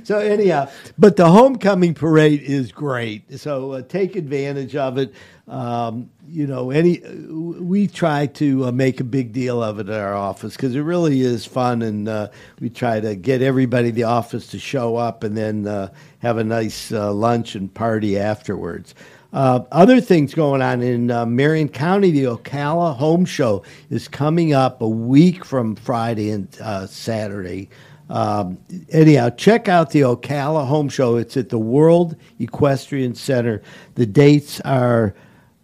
so anyhow, but the homecoming parade is great. So uh, take advantage of it. Um, you know, any we try to uh, make a big deal of it at our office because it really is fun, and uh, we try to get everybody in the office to show up and then uh, have a nice uh, lunch and party afterwards. Uh, other things going on in uh, Marion County, the Ocala Home Show is coming up a week from Friday and Saturday. Um, anyhow, check out the Ocala Home Show. It's at the World Equestrian Center. The dates are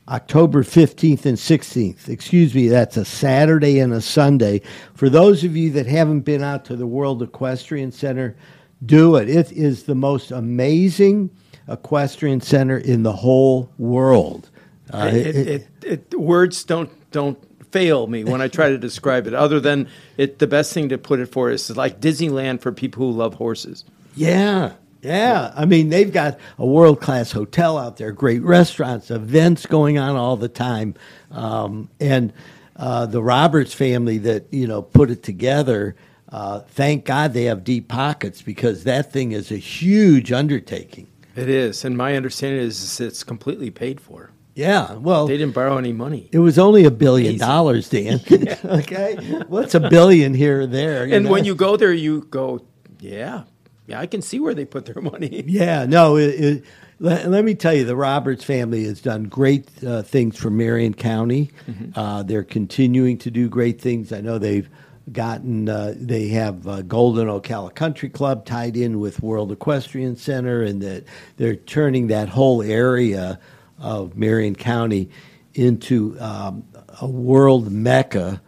October 15th and 16th. Excuse me, that's a Saturday and a Sunday. For those of you that haven't been out to the World Equestrian Center, do it. It is the most amazing equestrian center in the whole world. Uh, it, it, it, words don't don't fail me when I try to describe it. Other than it, the best thing to put it for is like Disneyland for people who love horses. Yeah, yeah. I mean, they've got a world class hotel out there, great restaurants, events going on all the time, um, and uh, the Roberts family that you know put it together. Uh, thank God they have deep pockets because that thing is a huge undertaking. It is, and my understanding is it's completely paid for. Yeah, well, they didn't borrow any money. It was only a billion dollars, Dan. okay, what's a billion here or there? and know? when you go there, you go, yeah, yeah, I can see where they put their money. Yeah, no. It, it, let, let, me tell you, the Roberts family has done great uh, things for Marion County. Mm-hmm. Uh, they're continuing to do great things. I know they've gotten uh, they have uh, Golden Ocala Country Club tied in with World Equestrian Center, and that they're turning that whole area of Marion County into um, a world mecca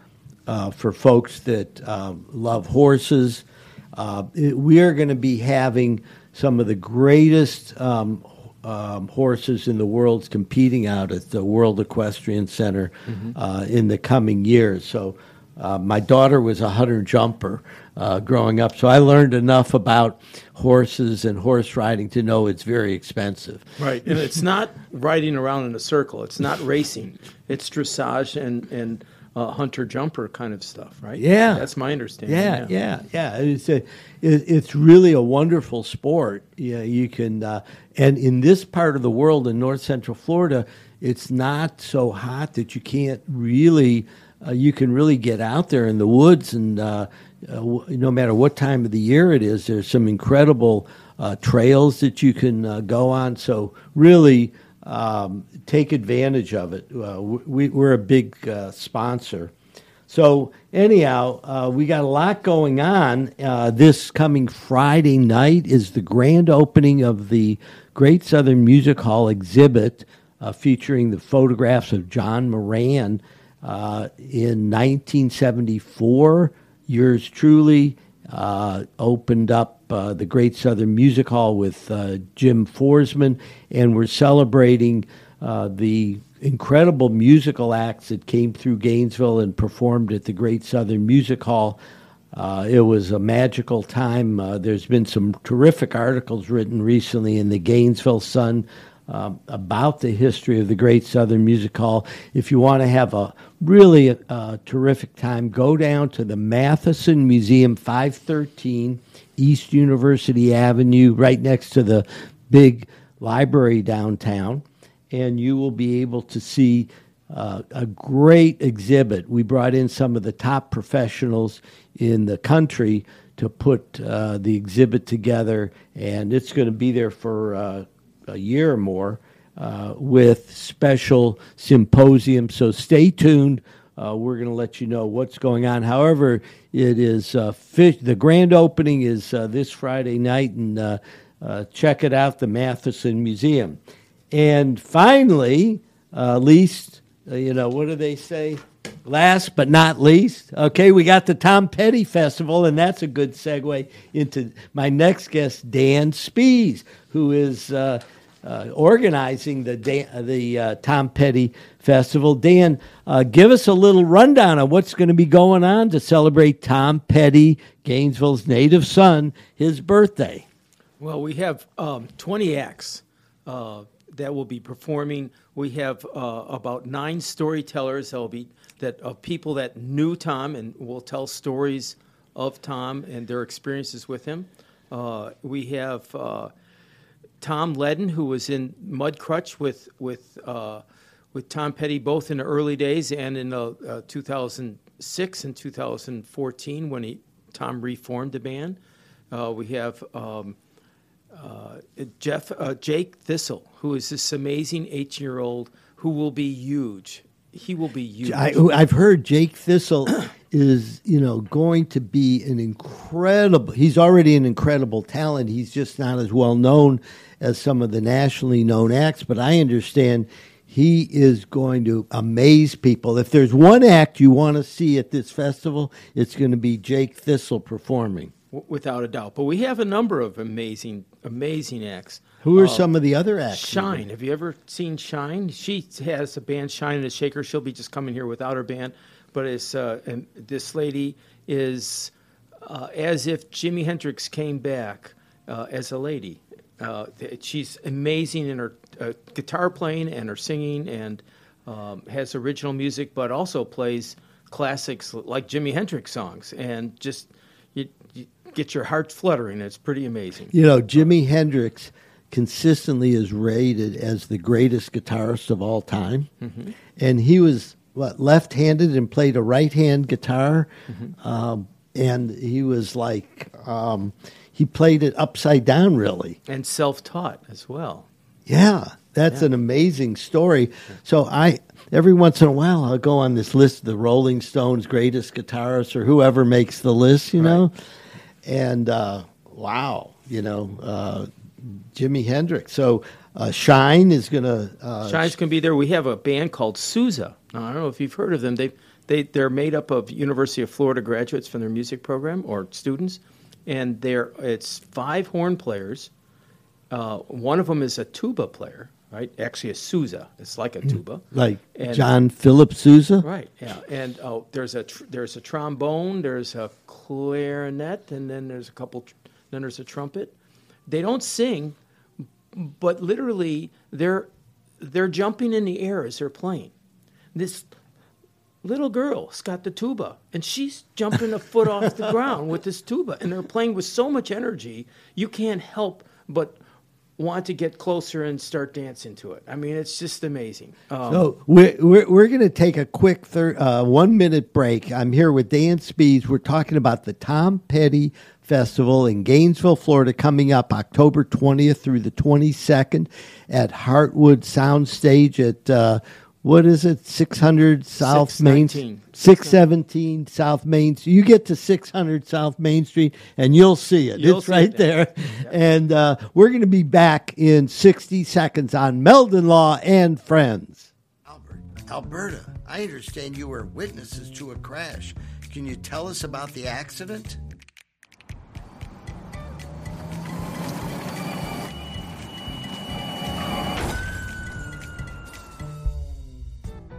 uh, for folks that um, love horses. Uh, it, we are going to be having some of the greatest um, um, horses in the world competing out at the World Equestrian Center mm-hmm. uh, in the coming years. So. Uh, my daughter was a hunter jumper, uh, growing up. So I learned enough about horses and horse riding to know it's very expensive. Right, and it's not riding around in a circle. It's not racing. It's dressage and and uh, hunter jumper kind of stuff, right? Yeah, that's my understanding. Yeah, yeah, yeah. It's a, it, it's really a wonderful sport. Yeah, you can, uh, and in this part of the world, in North Central Florida, it's not so hot that you can't really. Uh, you can really get out there in the woods, and uh, uh, w- no matter what time of the year it is, there's some incredible uh, trails that you can uh, go on. So really, um, take advantage of it. Uh, we, we're a big uh, sponsor. So anyhow, uh, we got a lot going on. Uh, this coming Friday night is the grand opening of the Great Southern Music Hall exhibit, uh, featuring the photographs of John Moran uh, in 1974. Yours truly uh, opened up uh, the Great Southern Music Hall with uh, Jim Forsman, and we're celebrating uh, the incredible musical acts that came through Gainesville and performed at the Great Southern Music Hall. Uh, it was a magical time. Uh, there's been some terrific articles written recently in the Gainesville Sun um, about the history of the Great Southern Music Hall. If you want to have a really uh, terrific time, go down to the Matheson Museum, 513 East University Avenue, right next to the big library downtown, and you will be able to see uh, a great exhibit. We brought in some of the top professionals in the country to put uh, the exhibit together, and it's going to be there for uh, a year or more uh, with special symposiums. So stay tuned. Uh, we're going to let you know what's going on. However, it is uh, fish, the grand opening is uh, this Friday night, and uh, uh, check it out, the Matheson Museum. And finally, least, you know, what do they say? Last but not least, okay, we got the Tom Petty Festival, and that's a good segue into my next guest, Dan Spiess, who is uh, uh, organizing the Dan, uh, the uh, Tom Petty Festival. Dan, uh, give us a little rundown on what's going to be going on to celebrate Tom Petty, Gainesville's native son, his birthday. Well, we have um, 20 acts uh, that will be performing. We have uh, about nine storytellers that will be that of people that knew Tom and will tell stories of Tom and their experiences with him. We have Tom Leadon, who was in Mudcrutch with with uh, with Tom Petty both in the early days and in uh, uh, 2006 and 2014 when he Tom reformed the band. Uh, we have um, uh, Jeff uh, Jake Thistle, who is this amazing 18 year old who will be huge. He will be huge. I, I've heard Jake Thistle is, you know, going to be an incredible. He's already an incredible talent. He's just not as well known as some of the nationally known acts. But I understand he is going to amaze people. If there's one act you want to see at this festival, it's going to be Jake Thistle performing. Without a doubt. But we have a number of amazing, amazing acts. Who are Uh, some of the other acts? Shine. Have you ever seen Shine? She has a band, Shine and a Shaker. She'll be just coming here without her band. But it's uh, this lady is uh, as if Jimi Hendrix came back uh, as a lady. Uh, she's amazing in her uh, guitar playing and her singing, and um, has original music, but also plays classics like Jimi Hendrix songs, and just you, you get your heart fluttering. It's pretty amazing. You know, Jimi Hendrix consistently is rated as the greatest guitarist of all time. Mhm. And he was, what, left handed and played a right hand guitar. Mm-hmm. Um, and he was like, um, he played it upside down, really. and self-taught as well. Yeah, that's Yeah. an amazing story. So I every once in a while I'll go on this list of the Rolling Stones greatest guitarists or whoever makes the list, you know. And uh, wow, you know, uh, Jimi Hendrix. So uh, Shine is going to uh, Shine's to be there. We have a band called Sousa. Now, I don't know if you've heard of them. They they they're made up of University of Florida graduates from their music program or students, and they're it's five horn players. Uh, one of them is a tuba player, right? Actually, a Sousa. It's like a tuba. Like And- John Philip Sousa. Right. Yeah. And oh, there's a tr- there's a trombone, there's a clarinet, and then there's a couple. Tr- then there's a trumpet. They don't sing, but literally they're they're jumping in the air as they're playing. This little girl's got the tuba, and she's jumping a foot off the ground with this tuba, and they're playing with so much energy, you can't help but want to get closer and start dancing to it. I mean, it's just amazing. Um, So we're we're, we're going to take a quick thir- uh, one minute break. I'm here with Dan Spiess. We're talking about the Tom Petty Festival in Gainesville, Florida, coming up October 20th through the 22nd at Heartwood Soundstage at uh, what is it, 600 South Main 619. 617 South Main. So you get to 600 South Main Street and you'll see it. You'll it's see right it there. there. And uh, we're going to be back in 60 seconds on Meldon Law and Friends. Albert, Alberta, I understand you were witnesses to a crash. Can you tell us about the accident?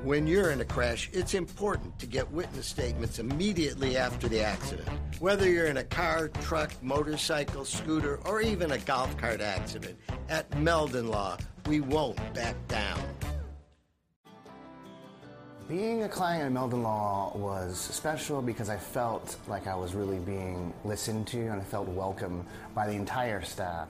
When you're in a crash, it's important to get witness statements immediately after the accident. Whether you're in a car, truck, motorcycle, scooter, or even a golf cart accident, at Meldon Law, we won't back down. Being a client at Meldon Law was special because I felt like I was really being listened to and I felt welcome by the entire staff.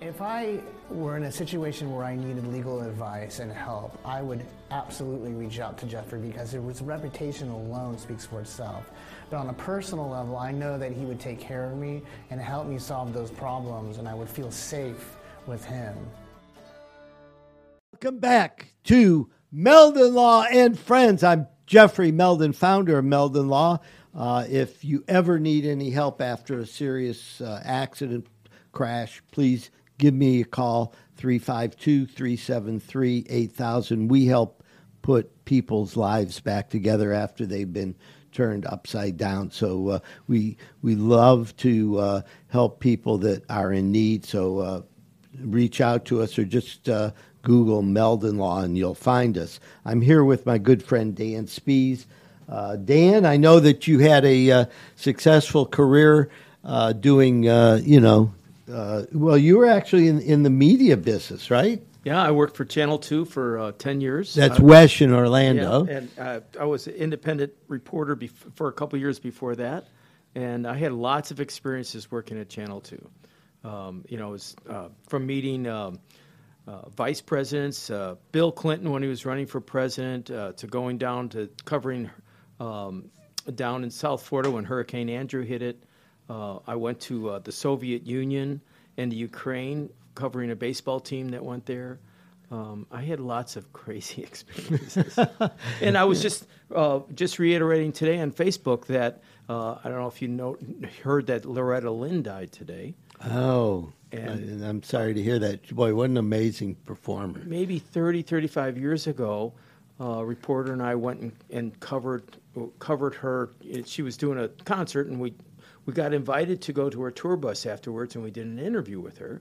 If I were in a situation where I needed legal advice and help, I would absolutely reach out to Jeffrey because his reputation alone speaks for itself. But on a personal level, I know that he would take care of me and help me solve those problems, and I would feel safe with him. Welcome back to Meldon Law and Friends. I'm Jeffrey Meldon, founder of Meldon Law. Uh, if you ever need any help after a serious uh, accident, crash, please give me a call 352 373 8000. We help put people's lives back together after they've been turned upside down. So uh, we we love to uh, help people that are in need. So uh, reach out to us or just uh, Google Meldon Law and you'll find us. I'm here with my good friend Dan Spiess. Uh, Dan, I know that you had a uh, successful career doing, you know, uh, well, you were actually in, in the media business, right? Yeah, I worked for Channel 2 for uh, 10 years. That's Uh, WESH in Orlando. Yeah, and uh, I was an independent reporter bef- for a couple years before that, and I had lots of experiences working at Channel 2. Um, you know, it was uh, from meeting um, uh, vice presidents, uh, Bill Clinton when he was running for president, uh, to going down to covering um, down in South Florida when Hurricane Andrew hit it. Uh, I went to uh, the Soviet Union and the Ukraine covering a baseball team that went there. Um, I had lots of crazy experiences, and I was just uh, just reiterating today on Facebook that uh, I don't know if you know heard that Loretta Lynn died today. Oh, And- I'm sorry to hear that. Boy, what an amazing performer. maybe 30, 35 years ago, uh, a reporter and I went and, and covered covered her. She was doing a concert, and we we got invited to go to her tour bus afterwards, and we did an interview with her.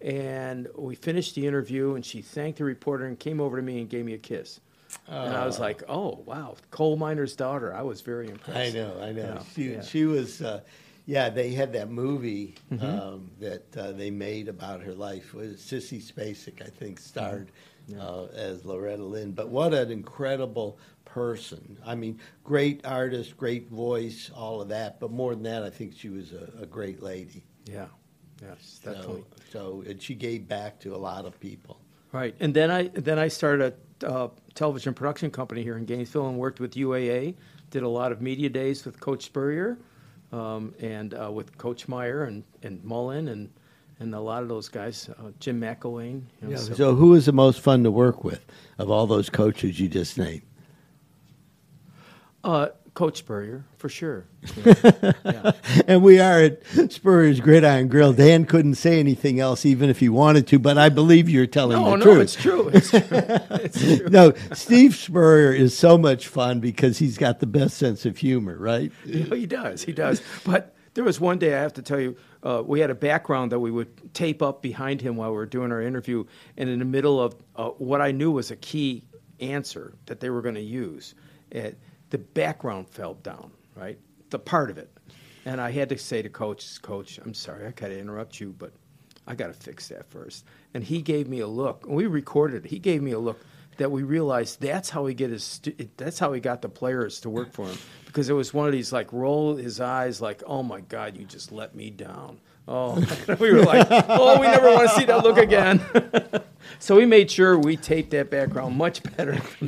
And we finished the interview, and she thanked the reporter and came over to me and gave me a kiss. And I was Oh. like, "Oh wow, coal miner's daughter." I was very impressed. I know, I know. Yeah, she, yeah. she was, uh, yeah. They had that movie Mhm. um, that uh, they made about her life. Was Sissy Spacek, I think, starred Mm-hmm. uh, as Loretta Lynn. But what an incredible person! I mean, great artist, great voice, all of that. But more than that, I think she was a, a great lady. Yeah, yes, So, definitely. so, and she gave back to a lot of people. Right, and then I then I started a uh, television production company here in Gainesville and worked with UAA. Did a lot of media days with Coach Spurrier, um, and uh, with Coach Meyer and, and Mullen and and a lot of those guys, uh, Jim McElwain. You know, Yeah, so- so, who was the most fun to work with of all those coaches you just named? Uh, Coach Spurrier for sure. and we are at Spurrier's Gridiron Grill. Dan couldn't say anything else, even if he wanted to, but I believe you're telling No, the no, truth. it's true. It's true. It's true. no, Steve Spurrier is so much fun because he's got the best sense of humor, right? he does, he does. But There was one day I have to tell you, uh, we had a background that we would tape up behind him while we were doing our interview, and in the middle of uh, what I knew was a key answer that they were going to use, it, the background fell down, right? The part of it, and I had to say to coach, "Coach, I'm sorry, I got to interrupt you, but I got to fix that first. And he gave me a look. And we recorded. it. He gave me a look that we realized that's how he get his. That's how he got the players to work for him because it was one of these like roll his eyes like, oh my god, you just let me down. Oh, we were like, oh, we never want to see that look again. so we made sure we taped that background much better.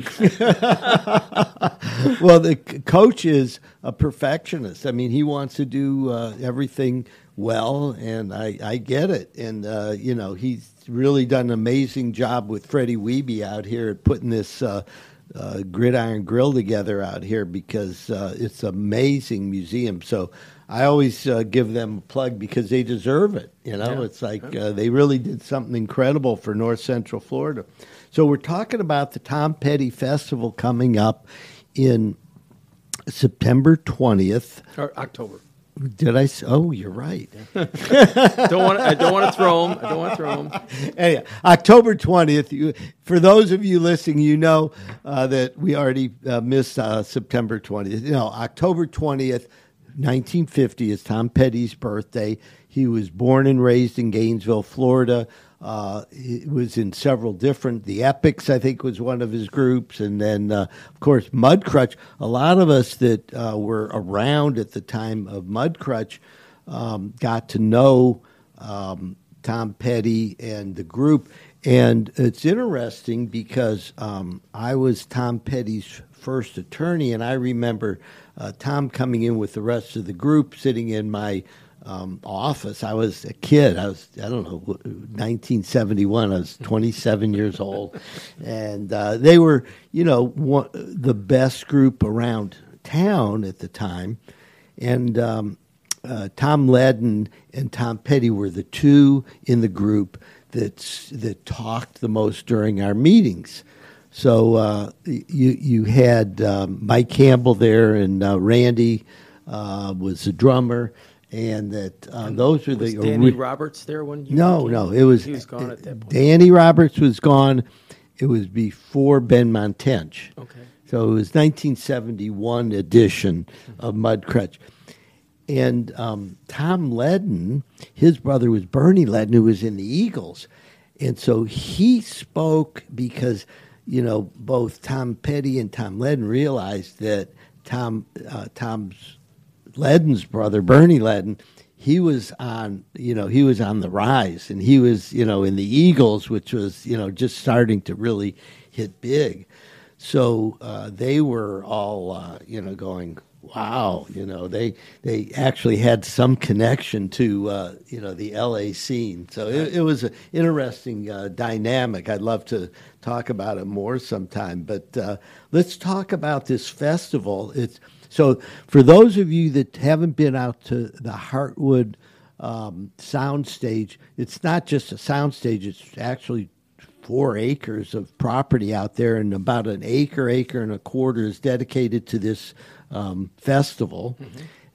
well, the c- coach is a perfectionist. I mean, he wants to do uh, everything well, and I, I get it. And uh, you know, he's really done an amazing job with Freddie Weeby out here at putting this uh, uh, gridiron grill together out here because uh, it's amazing museum. So. I always uh, give them a plug because they deserve it. You know, Yeah. it's like uh, they really did something incredible for North Central Florida. So we're talking about the Tom Petty Festival coming up in September 20th. or October. Did I? Oh, you're right. Don't want. I don't want to throw them. I don't want to throw them. Anyhow, October 20th. You, for those of you listening, you know uh, that we already uh, missed uh, September 20th. You know, October 20th, 1950 is Tom Petty's birthday. He was born and raised in Gainesville, Florida. Uh, he was in several different. The Epics, I think, was one of his groups, and then, uh, of course, Mudcrutch. A lot of us that uh, were around at the time of Mudcrutch um, got to know um, Tom Petty and the group. And it's interesting because um, I was Tom Petty's first attorney, and I remember Tom coming in with the rest of the group, sitting in my um, office. I was a kid. I was, I don't know, 1971. I was 27 years old. And uh, they were, you know, one, the best group around town at the time. And um, uh, Tom Leadon and Tom Petty were the two in the group that that talked the most during our meetings. So uh, you you had um, Mike Campbell there, and uh, Randy uh, was the drummer, and that uh, those are Was the Danny ori- Roberts there when you no, no, it was he was gone at that point. Danny Roberts was gone. It was before Benmont Tench. Okay. So it was 1971 edition of Mudcrutch. And um, Tom Leadon, his brother was Bernie Leadon, who was in the Eagles. And so he spoke because, you know, both Tom Petty and Tom Leadon realized that Tom uh, Tom's Leadon's brother, Bernie Leadon, he was on, you know, he was on the rise, and he was, you know, in the Eagles, which was, you know, just starting to really hit big. So uh, they were all, uh, you know, going, wow, you know, they they actually had some connection to, uh, you know, the L.A. scene. So it, it was an interesting uh, dynamic. I'd love to talk about it more sometime, but uh, let's talk about this festival. It's so for those of you that haven't been out to the Heartwood um, soundstage, it's not just a soundstage; it's actually four acres of property out there, and about an acre, acre and a quarter is dedicated to this um, festival.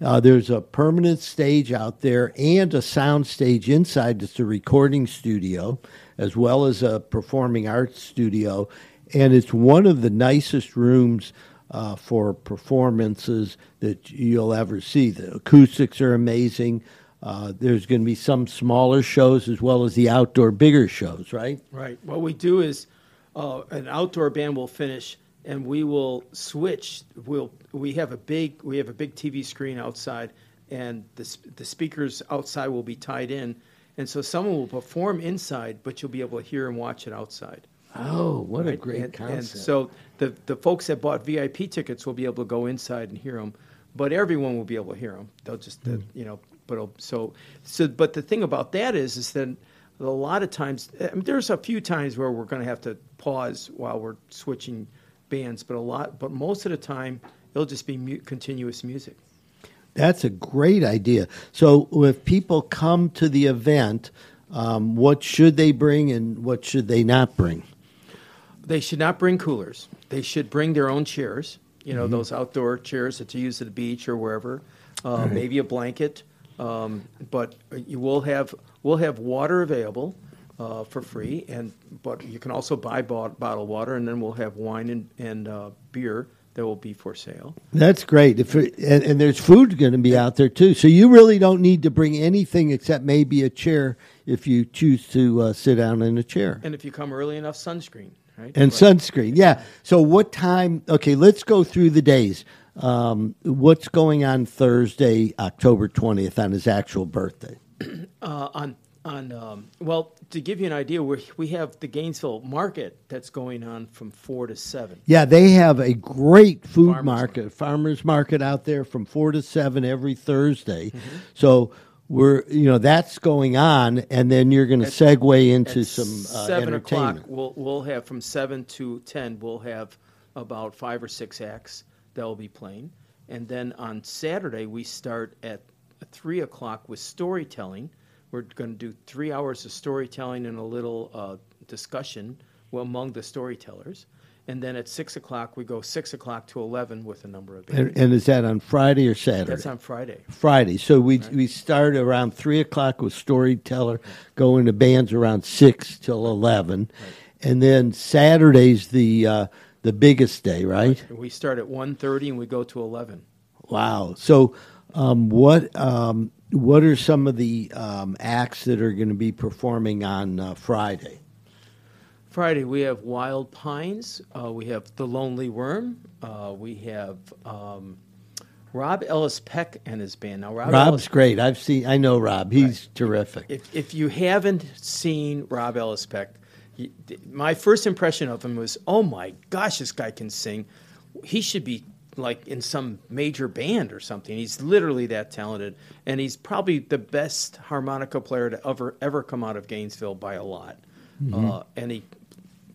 Uh, there's a permanent stage out there and a sound stage inside. It's a recording studio, as well as a performing arts studio, and it's one of the nicest rooms uh, for performances that you'll ever see. The acoustics are amazing. Uh, there's going to be some smaller shows as well as the outdoor bigger shows, right? Right. What we do is uh, an outdoor band will finish, and we will switch. We'll we have a big we have a big TV screen outside, and the the speakers outside will be tied in, and so someone will perform inside, but you'll be able to hear and watch it outside. Oh, what a great and, concept! And so the the folks that bought VIP tickets will be able to go inside and hear them, but everyone will be able to hear them. They'll just uh, you know, but so so. But the thing about that is, is that a lot of times I mean, there's a few times where we're going to have to pause while we're switching bands, but a lot, but most of the time it'll just be mu- continuous music. That's a great idea. So, if people come to the event, um, what should they bring and what should they not bring? They should not bring coolers. They should bring their own chairs. You know, Mhm. those outdoor chairs that you use at the beach or wherever. Uh, Right. Maybe a blanket. Um, but you will have we'll have water available uh, for free, and but you can also buy bot- bottled water, and then we'll have wine and, and uh, beer that will be for sale. That's great. If and, and there's food going to be out there too, so you really don't need to bring anything except maybe a chair if you choose to uh, sit down in a chair. And if you come early enough, sunscreen, right? And Right. sunscreen, yeah. So what time? Okay, let's go through the days. Um, what's going on Thursday, October twentieth, on his actual birthday? Uh, on on um, well, to give you an idea, we we have the Gainesville Market that's going on from four to seven. Yeah, they have a great food Farmers market, farmers market out there from four to seven every Thursday. Mm-hmm. So we're you know that's going on, and then you're going to segue into some uh, seven o'clock, we'll we'll have from seven to ten. We'll have about five or six acts that will be playing, and then on Saturday we start at three o'clock with storytelling. We're going to do three hours of storytelling and a little uh, discussion among the storytellers, and then at six o'clock we go six o'clock to eleven with a number of bands. And, and is that on Friday or Saturday? That's on Friday. Friday. So we we start around three o'clock with storyteller, go into bands around six till eleven, and then Saturday's the uh, the biggest day, right? We start at 1.30 and we go to eleven. Wow. So um, what um, what are some of the um, acts that are going to be performing on uh, Friday? Friday, we have Wild Pines. Uh, we have The Lonely Worm. Uh, we have um, Rob Ellis Peck and his band. Now, Rob Rob's Ellis, great. I've seen. I know Rob. He's terrific. if, if you haven't seen Rob Ellis Peck, you, my first impression of him was, oh my gosh, this guy can sing. He should be like in some major band or something. He's literally that talented, and he's probably the best harmonica player to ever ever come out of Gainesville by a lot. Mhm. Uh, and he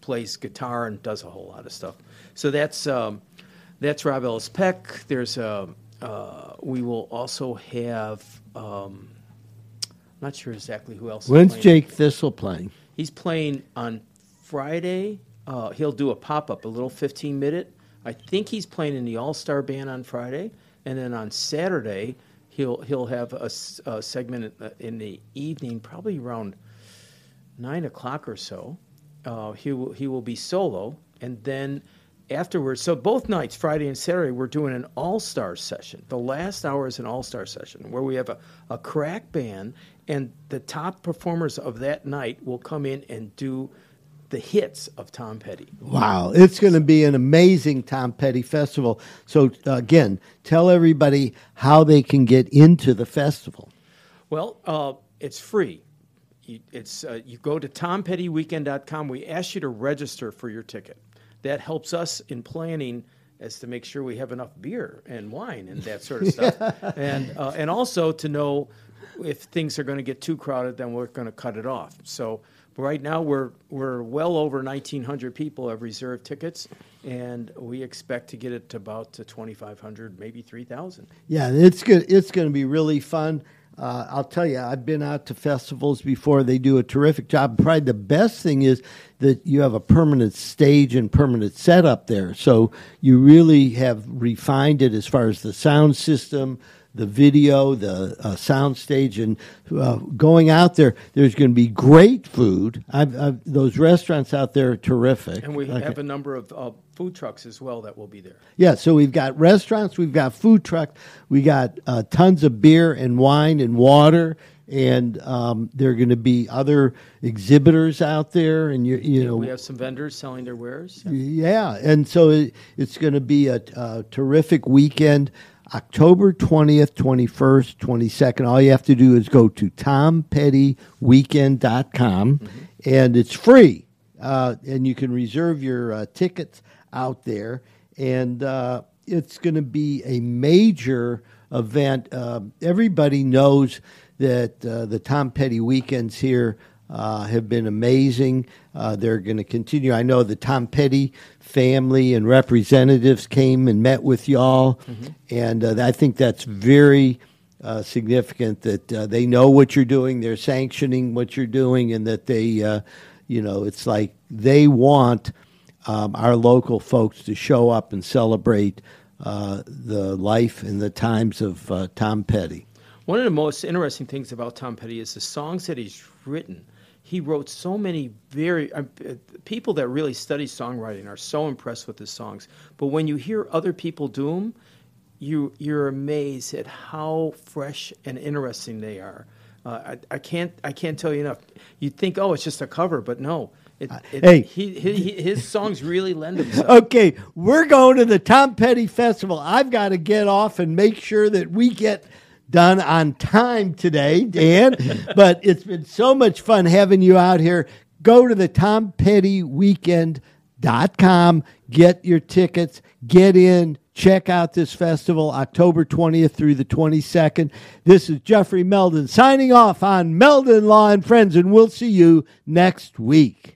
plays guitar and does a whole lot of stuff. So that's um, that's Rob Ellis Peck. There's a uh, we will also have um, I'm not sure exactly who else. When's. Jake Thistle playing? He's playing on Friday. Uh, he'll do a pop up, a little 15 minute. I think he's playing in the All Star Band on Friday, and then on Saturday he'll he'll have a segment in the, in the evening, probably around nine o'clock or so. Uh, he will he will be solo, and then afterwards. So both nights, Friday and Saturday, we're doing an all star session. The last hour is an all star session where we have a, a crack band, and the top performers of that night will come in and do the hits of Tom Petty. Wow, it's going to be an amazing Tom Petty festival. So uh, again, tell everybody how they can get into the festival. Well, uh, it's free. You, it's uh, you go to tompettyweekend.com. We ask you to register for your ticket. That helps us in planning as to make sure we have enough beer and wine and that sort of stuff, and uh, and also to know if things are going to get too crowded, then we're going to cut it off. So right now we're we're well over 1,900 people have reserved tickets, and we expect to get it to about to 2,500, maybe 3,000. Yeah, it's good. It's going to be really fun. Uh, I'll tell you, I've been out to festivals before. They do a terrific job. Probably the best thing is that you have a permanent stage and permanent setup there. So you really have refined it as far as the sound system, the video, the uh, sound stage, and uh, going out there. There's going to be great food. I've, I've, those restaurants out there are terrific. And we Like- have a number of uh, food trucks as well that will be there. yeah, so we've got restaurants, we've got food trucks, we got uh, tons of beer and wine and water, and um, there are going to be other exhibitors out there, and you you know we have some vendors selling their wares. yeah, and so it, it's going to be a, a terrific weekend. October 20th, 21st, 22nd. All you have to do is go to tompettyweekend.com and it's free. Uh, and you can reserve your uh, tickets out there. And uh, it's going to be a major event. Uh, everybody knows that uh, the Tom Petty weekends here uh, have been amazing. Uh, they're going to continue. I know the Tom Petty family and representatives came and met with y'all, and uh, I think that's very uh, significant that uh, they know what you're doing, they're sanctioning what you're doing, and that they, uh, you know, it's like they want um, our local folks to show up and celebrate uh, the life and the times of uh, Tom Petty. One of the most interesting things about Tom Petty is the songs that he's written. He wrote so many very uh, uh, people that really study songwriting are so impressed with his songs. But when you hear other people do them, you you're amazed at how fresh and interesting they are. Uh, I, I can't I can't tell you enough. You think, oh, it's just a cover, but no. It, it, hey. he, he, his songs really lend themselves. Okay, we're going to the Tom Petty Festival. I've got to get off and make sure that we get done on time today, Dan. but it's been so much fun having you out here. Go to the TomPettyWeekend.com, get your tickets, get in, check out this festival October 20th through the 22nd. This is Jeffrey Meldon signing off on Meldon Law and Friends, and we'll see you next week.